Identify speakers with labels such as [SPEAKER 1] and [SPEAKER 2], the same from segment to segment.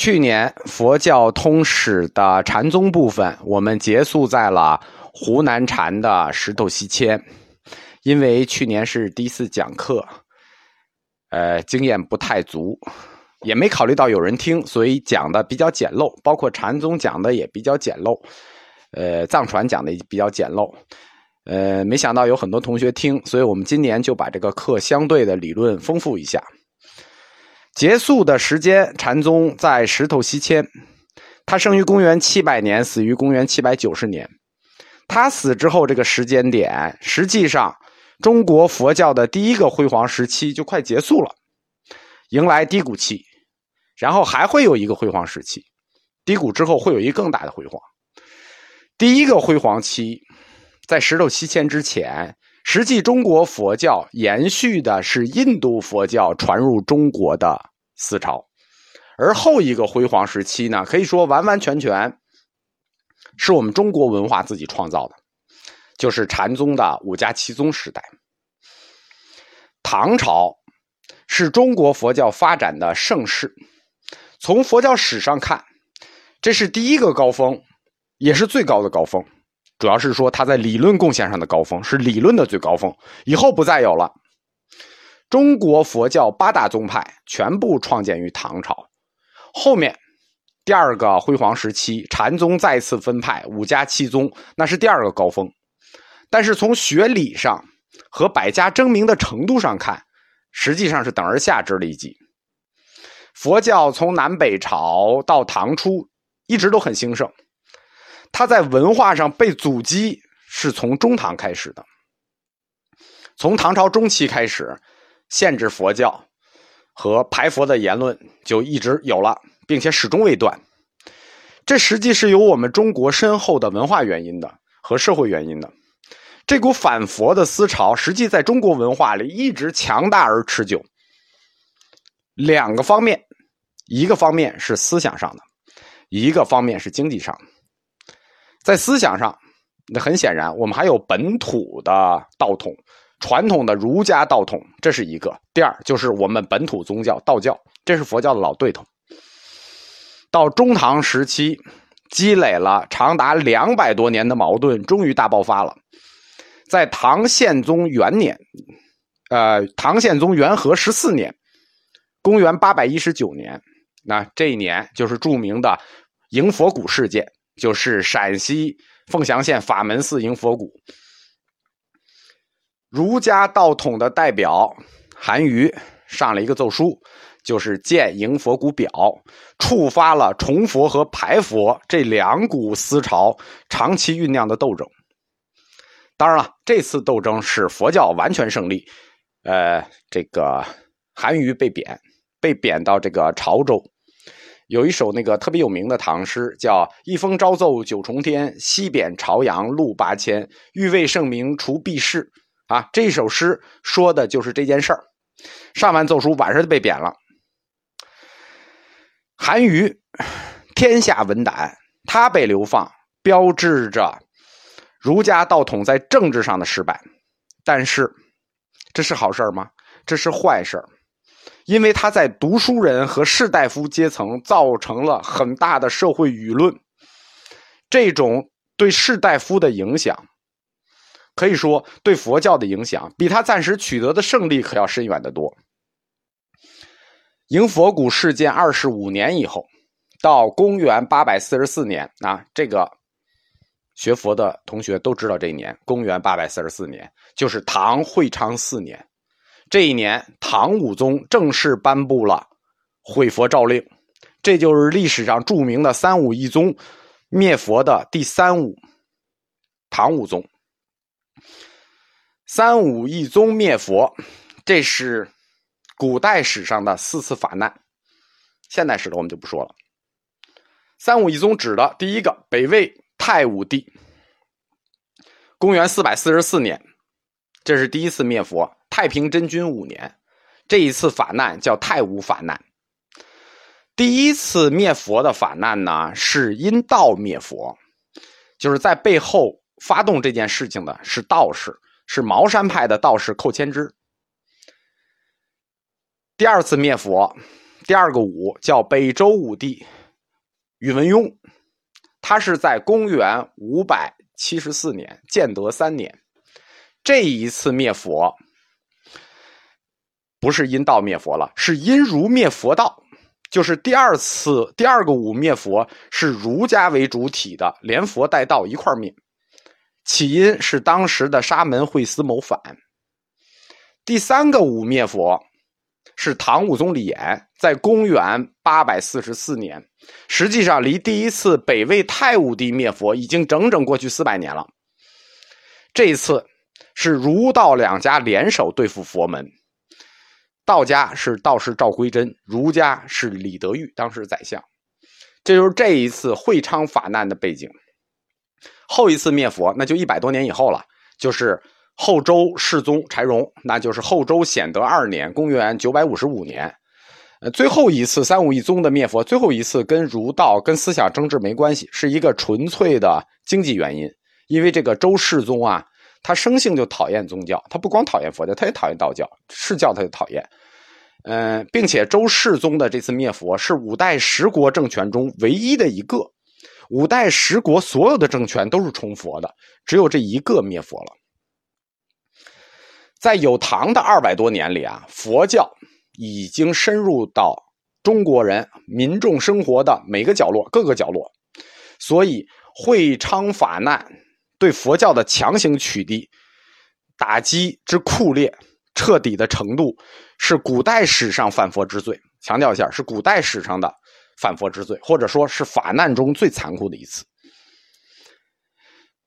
[SPEAKER 1] 去年佛教通史的禅宗部分，我们结束在了湖南禅的石头西迁。因为去年是第一次讲课，呃，经验不太足，也没考虑到有人听，所以讲的比较简陋。包括禅宗讲的也比较简陋，呃，藏传讲的也比较简陋。呃，没想到有很多同学听，所以我们今年就把这个课相对的理论丰富一下。结束的时间，禅宗在石头西迁，他生于公元七百年，死于公元七百九十年。他死之后，这个时间点，实际上中国佛教的第一个辉煌时期就快结束了，迎来低谷期，然后还会有一个辉煌时期，低谷之后会有一个更大的辉煌。第一个辉煌期，在石头西迁之前。实际中国佛教延续的是印度佛教传入中国的思潮，而后一个辉煌时期呢，可以说完完全全是我们中国文化自己创造的，就是禅宗的五家七宗时代。唐朝是中国佛教发展的盛世，从佛教史上看，这是第一个高峰，也是最高的高峰。主要是说他在理论贡献上的高峰是理论的最高峰，以后不再有了。中国佛教八大宗派全部创建于唐朝，后面第二个辉煌时期，禅宗再次分派五家七宗，那是第二个高峰。但是从学理上和百家争鸣的程度上看，实际上是等而下之了一级。佛教从南北朝到唐初一直都很兴盛。他在文化上被阻击，是从中唐开始的。从唐朝中期开始，限制佛教和排佛的言论就一直有了，并且始终未断。这实际是有我们中国深厚的文化原因的和社会原因的。这股反佛的思潮，实际在中国文化里一直强大而持久。两个方面，一个方面是思想上的，一个方面是经济上的。在思想上，那很显然，我们还有本土的道统，传统的儒家道统，这是一个。第二，就是我们本土宗教道教，这是佛教的老对头。到中唐时期，积累了长达两百多年的矛盾，终于大爆发了。在唐宪宗元年，呃，唐宪宗元和十四年，公元八百一十九年，那这一年就是著名的迎佛骨事件。就是陕西凤翔县法门寺迎佛骨，儒家道统的代表韩愈上了一个奏书，就是《建迎佛骨表》，触发了崇佛和排佛这两股思潮长期酝酿的斗争。当然了，这次斗争使佛教完全胜利，呃，这个韩愈被贬，被贬到这个潮州。有一首那个特别有名的唐诗，叫“一封朝奏九重天，西贬朝阳路八千。欲为圣明除弊事”，啊，这首诗说的就是这件事儿。上完奏书，晚上就被贬了。韩愈天下文胆，他被流放，标志着儒家道统在政治上的失败。但是，这是好事吗？这是坏事儿因为他在读书人和士大夫阶层造成了很大的社会舆论，这种对士大夫的影响，可以说对佛教的影响，比他暂时取得的胜利可要深远得多。迎佛骨事件二十五年以后，到公元八百四十四年啊，这个学佛的同学都知道这一年，公元八百四十四年就是唐会昌四年。这一年，唐武宗正式颁布了毁佛诏令，这就是历史上著名的三武一宗灭佛的第三武。唐武宗三武一宗灭佛，这是古代史上的四次法难。现代史的我们就不说了。三武一宗指的第一个北魏太武帝，公元四百四十四年，这是第一次灭佛。太平真君五年，这一次法难叫太武法难。第一次灭佛的法难呢，是因道灭佛，就是在背后发动这件事情的是道士，是茅山派的道士寇谦之。第二次灭佛，第二个武叫北周武帝宇文邕，他是在公元五百七十四年建德三年，这一次灭佛，不是因道灭佛了，是因儒灭佛道。就是第二次第二个武灭佛是儒家为主体的，连佛带道一块灭。起因是当时的沙门惠思谋反。第三个武灭佛是唐武宗李炎，在公元八百四十四年，实际上离第一次北魏太武帝灭佛已经整整过去四百年了。这一次是儒道两家联手对付佛门。道家是道士赵归真，儒家是李德裕，当时宰相。这就是这一次会昌法难的背景。后一次灭佛，那就一百多年以后了，就是后周世宗柴荣，那就是后周显德二年，公元九百五十五年。呃，最后一次三武一宗的灭佛，最后一次跟儒道跟思想政治没关系，是一个纯粹的经济原因。因为这个周世宗啊，他生性就讨厌宗教，他不光讨厌佛教，他也讨厌道教，释教他就讨厌。嗯，并且周世宗的这次灭佛是五代十国政权中唯一的一个。五代十国所有的政权都是崇佛的，只有这一个灭佛了。在有唐的二百多年里啊，佛教已经深入到中国人民众生活的每个角落、各个角落，所以会昌法难对佛教的强行取缔、打击之酷烈。彻底的程度是古代史上反佛之最，强调一下，是古代史上的反佛之最，或者说是法难中最残酷的一次。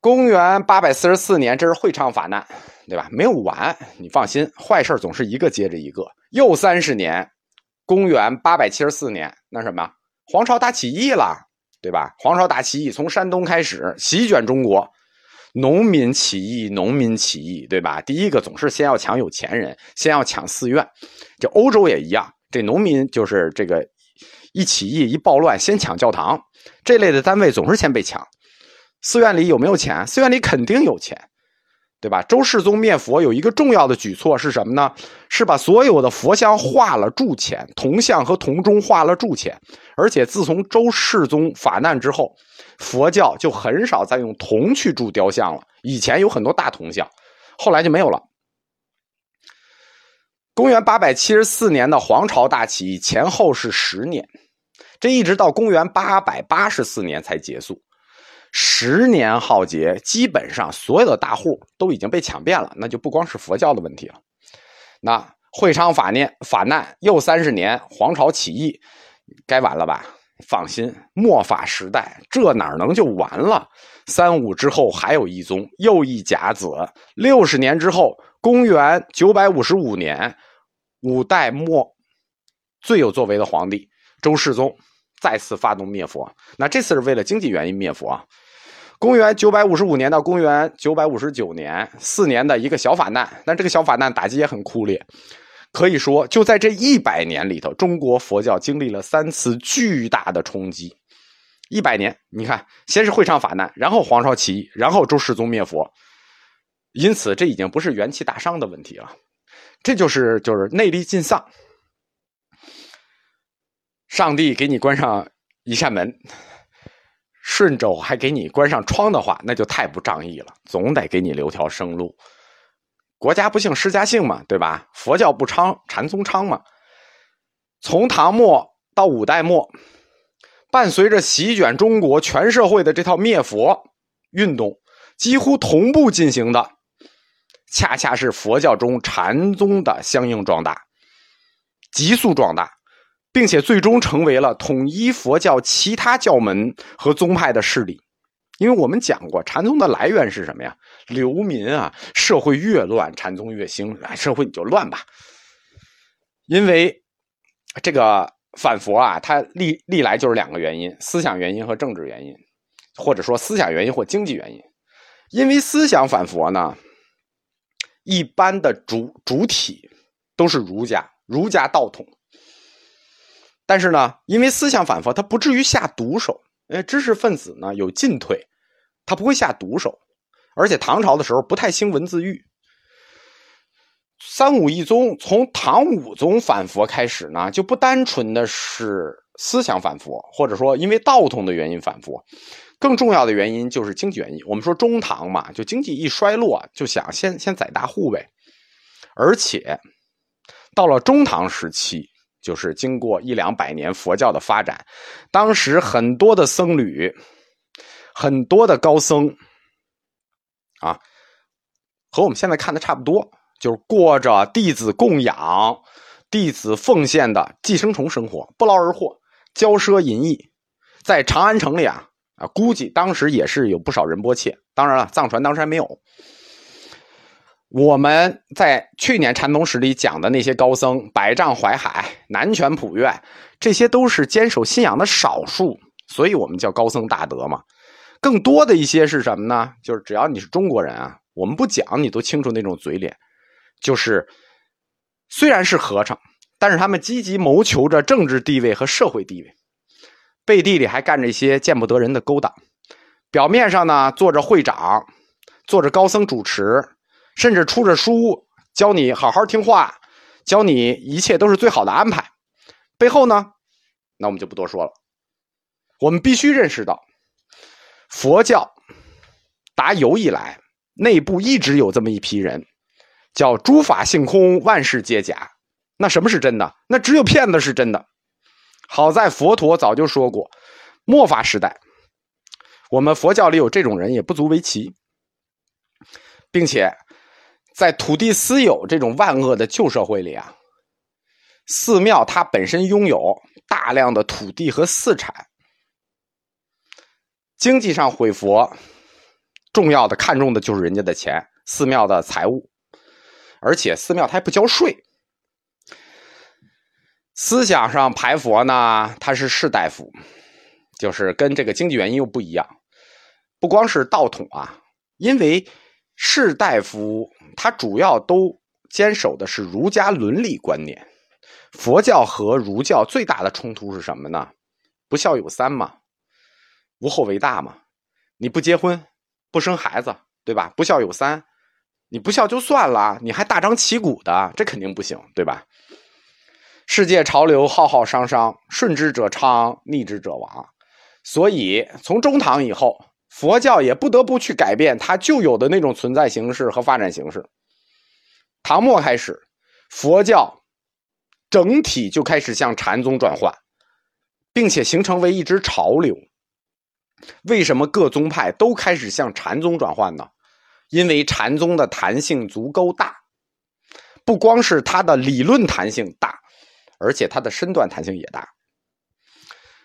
[SPEAKER 1] 公元八百四十四年，这是会昌法难，对吧？没有完，你放心，坏事总是一个接着一个。又三十年，公元八百七十四年，那什么？黄巢大起义了，对吧？黄巢大起义从山东开始，席卷中国。农民起义，农民起义，对吧？第一个总是先要抢有钱人，先要抢寺院。这欧洲也一样，这农民就是这个一起义一暴乱，先抢教堂这类的单位总是先被抢。寺院里有没有钱？寺院里肯定有钱。对吧？周世宗灭佛有一个重要的举措是什么呢？是把所有的佛像化了铸钱，铜像和铜钟化了铸钱。而且自从周世宗法难之后，佛教就很少再用铜去铸雕像了。以前有很多大铜像，后来就没有了。公元八百七十四年的黄巢大起义前后是十年，这一直到公元八百八十四年才结束。十年浩劫，基本上所有的大户都已经被抢遍了，那就不光是佛教的问题了。那会昌法念法难又三十年，黄巢起义该完了吧？放心，末法时代这哪能就完了？三武之后还有一宗，又一甲子。六十年之后，公元九百五十五年，五代末最有作为的皇帝周世宗。再次发动灭佛，那这次是为了经济原因灭佛。公元九百五十五年到公元九百五十九年，四年的一个小法难，但这个小法难打击也很酷烈。可以说，就在这一百年里头，中国佛教经历了三次巨大的冲击。一百年，你看，先是会昌法难，然后黄巢起义，然后周世宗灭佛。因此，这已经不是元气大伤的问题了，这就是就是内力尽丧。上帝给你关上一扇门，顺肘还给你关上窗的话，那就太不仗义了。总得给你留条生路。国家不幸，施家幸嘛，对吧？佛教不昌，禅宗昌嘛。从唐末到五代末，伴随着席卷中国全社会的这套灭佛运动，几乎同步进行的，恰恰是佛教中禅宗的相应壮大，急速壮大。并且最终成为了统一佛教其他教门和宗派的势力，因为我们讲过，禅宗的来源是什么呀？流民啊，社会越乱，禅宗越兴，社会你就乱吧。因为这个反佛啊，它历历来就是两个原因：思想原因和政治原因，或者说思想原因或经济原因。因为思想反佛呢，一般的主主体都是儒家，儒家道统。但是呢，因为思想反复，他不至于下毒手。哎，知识分子呢有进退，他不会下毒手。而且唐朝的时候不太兴文字狱，三武一宗从唐武宗反佛开始呢，就不单纯的是思想反佛，或者说因为道统的原因反佛，更重要的原因就是经济原因。我们说中唐嘛，就经济一衰落，就想先先宰大户呗。而且到了中唐时期，就是经过一两百年佛教的发展，当时很多的僧侣，很多的高僧，啊，和我们现在看的差不多。就是过着弟子供养、弟子奉献的寄生虫生活，不劳而获，骄奢淫逸。在长安城里啊啊，估计当时也是有不少仁波切。当然了，藏传当时还没有。我们在去年禅宗史里讲的那些高僧，百丈怀海、南泉普愿，这些都是坚守信仰的少数，所以我们叫高僧大德嘛。更多的一些是什么呢？就是只要你是中国人啊，我们不讲，你都清楚那种嘴脸。就是，虽然是和尚，但是他们积极谋求着政治地位和社会地位，背地里还干着一些见不得人的勾当。表面上呢，做着会长，做着高僧主持，甚至出着书教你好好听话，教你一切都是最好的安排。背后呢，那我们就不多说了。我们必须认识到，佛教打有以来，内部一直有这么一批人。叫诸法性空，万事皆假。那什么是真的？那只有骗子是真的。好在佛陀早就说过，末法时代，我们佛教里有这种人也不足为奇，并且在土地私有这种万恶的旧社会里啊，寺庙它本身拥有大量的土地和私产，经济上毁佛，重要的看重的就是人家的钱，寺庙的财物。而且寺庙它还不交税，思想上排佛呢，他是士大夫，就是跟这个经济原因又不一样。不光是道统啊，因为士大夫他主要都坚守的是儒家伦理观念。佛教和儒教最大的冲突是什么呢？不孝有三嘛，无后为大嘛。你不结婚，不生孩子，对吧？不孝有三。你不孝就算了，你还大张旗鼓的，这肯定不行，对吧？世界潮流浩浩汤汤，顺之者昌，逆之者亡。所以从中唐以后，佛教也不得不去改变它旧有的那种存在形式和发展形式。唐末开始，佛教整体就开始向禅宗转换，并且形成为一支潮流。为什么各宗派都开始向禅宗转换呢？因为禅宗的弹性足够大，不光是它的理论弹性大，而且它的身段弹性也大。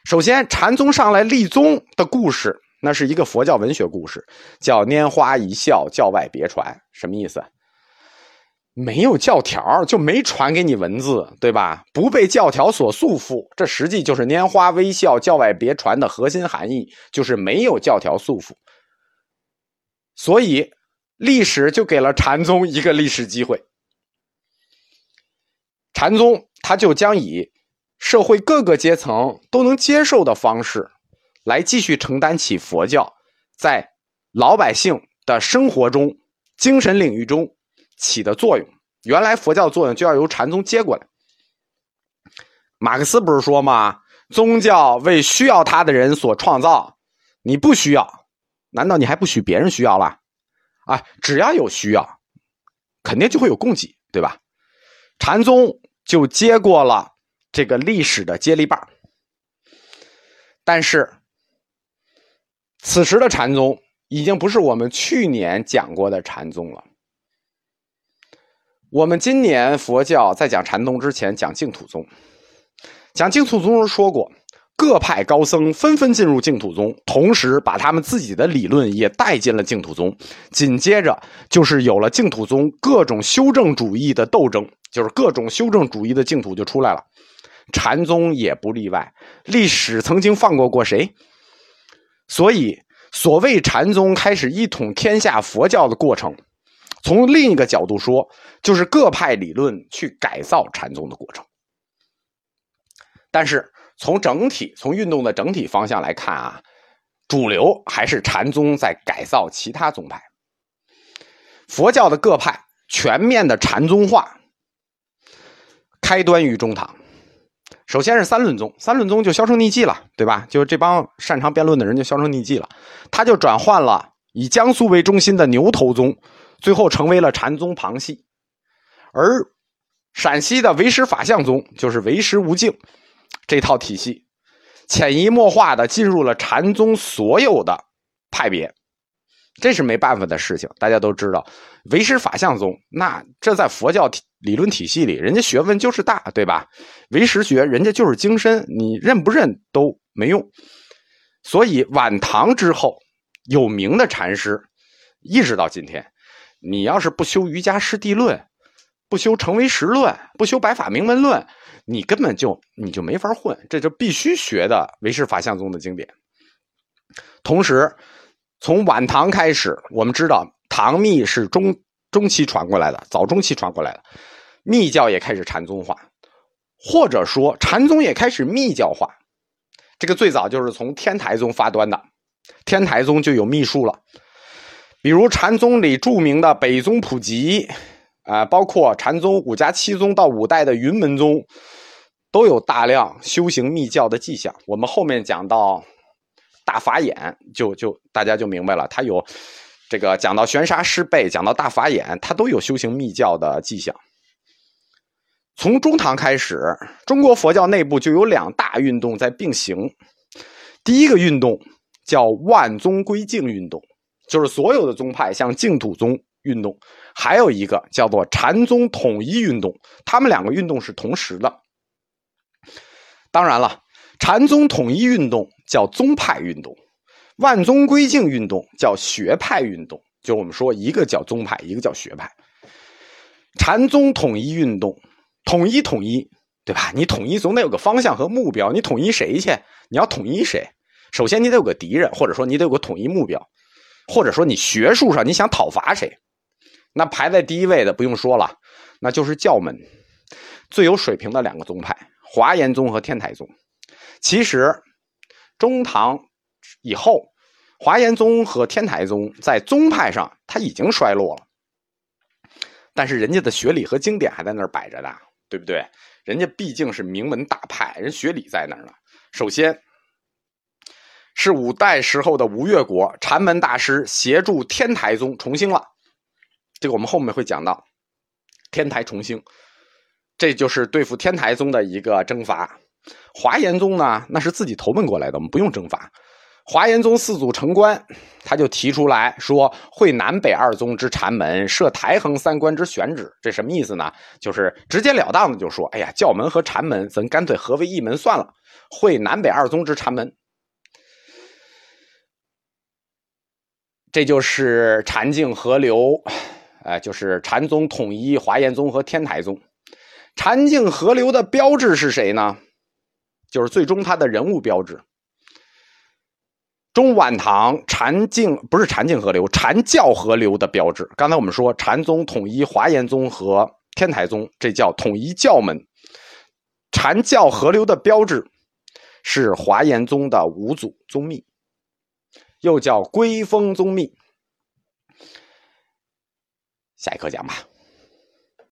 [SPEAKER 1] 首先，禅宗上来立宗的故事，那是一个佛教文学故事，叫“拈花一笑，教外别传”。什么意思？没有教条，就没传给你文字，对吧？不被教条所束缚，这实际就是“拈花微笑，教外别传”的核心含义，就是没有教条束缚。所以。历史就给了禅宗一个历史机会，禅宗他就将以社会各个阶层都能接受的方式，来继续承担起佛教在老百姓的生活中、精神领域中起的作用。原来佛教作用就要由禅宗接过来。马克思不是说吗？宗教为需要他的人所创造，你不需要，难道你还不许别人需要了？啊，只要有需要，肯定就会有供给，对吧？禅宗就接过了这个历史的接力棒。但是，此时的禅宗已经不是我们去年讲过的禅宗了。我们今年佛教在讲禅宗之前讲净土宗，讲净土宗时说过。各派高僧纷纷进入净土宗，同时把他们自己的理论也带进了净土宗。紧接着就是有了净土宗各种修正主义的斗争，就是各种修正主义的净土就出来了。禅宗也不例外，历史曾经放过过谁？所以，所谓禅宗开始一统天下佛教的过程，从另一个角度说，就是各派理论去改造禅宗的过程。但是。从整体、从运动的整体方向来看啊，主流还是禅宗在改造其他宗派。佛教的各派全面的禅宗化，开端于中唐。首先是三论宗，三论宗就销声匿迹了，对吧？就是这帮擅长辩论的人就销声匿迹了，他就转换了以江苏为中心的牛头宗，最后成为了禅宗旁系。而陕西的唯识法相宗就是唯识无境这套体系，潜移默化的进入了禅宗所有的派别。这是没办法的事情，大家都知道，唯识法相宗，那这在佛教理论体系里，人家学问就是大，对吧？唯识学人家就是精深，你认不认都没用。所以晚唐之后，有名的禅师，一直到今天，你要是不修瑜伽师地论，不修成唯识论，不修白法明门论，你根本就你就没法混，这就必须学的唯识法相宗的经典。同时。从晚唐开始，我们知道唐密是中中期传过来的，早中期传过来的，密教也开始禅宗化，或者说禅宗也开始密教化。这个最早就是从天台宗发端的，天台宗就有秘术了。比如禅宗里著名的北宗普吉，啊，包括禅宗五家七宗到五代的云门宗，都有大量修行密教的迹象。我们后面讲到。大法眼就就大家就明白了，他有这个讲到玄沙师辈，讲到大法眼，他都有修行密教的迹象。从中唐开始，中国佛教内部就有两大运动在并行。第一个运动叫万宗归净运动，就是所有的宗派向净土宗运动；还有一个叫做禅宗统一运动，他们两个运动是同时的。当然了。禅宗统一运动叫宗派运动，万宗归净运动叫学派运动。就我们说，一个叫宗派，一个叫学派。禅宗统一运动，统一统一，对吧？你统一总得有个方向和目标。你统一谁去？你要统一谁？首先你得有个敌人，或者说你得有个统一目标，或者说你学术上你想讨伐谁？那排在第一位的不用说了，那就是教门最有水平的两个宗派：华严宗和天台宗。其实，中唐以后，华严宗和天台宗在宗派上它已经衰落了，但是人家的学理和经典还在那儿摆着呢，对不对？人家毕竟是名门大派，人学理在那儿呢。首先，是五代时候的吴越国禅门大师协助天台宗重兴了，这个我们后面会讲到，天台重兴，这就是对付天台宗的一个征伐。华严宗呢，那是自己投奔过来的，我们不用征伐。华严宗四祖成观，他就提出来说，会南北二宗之禅门，设台衡三关之选址。这什么意思呢？就是直截了当的就说，哎呀，教门和禅门，咱干脆合为一门算了。会南北二宗之禅门，这就是禅净合流，哎，就是禅宗统一华严宗和天台宗。禅净合流的标志是谁呢？就是最终他的人物标志。中晚唐禅境不是禅境河流，禅教河流的标志。刚才我们说禅宗统一华严宗和天台宗，这叫统一教门。禅教河流的标志是华严宗的五祖宗密，又叫归峰宗密。下一课讲吧。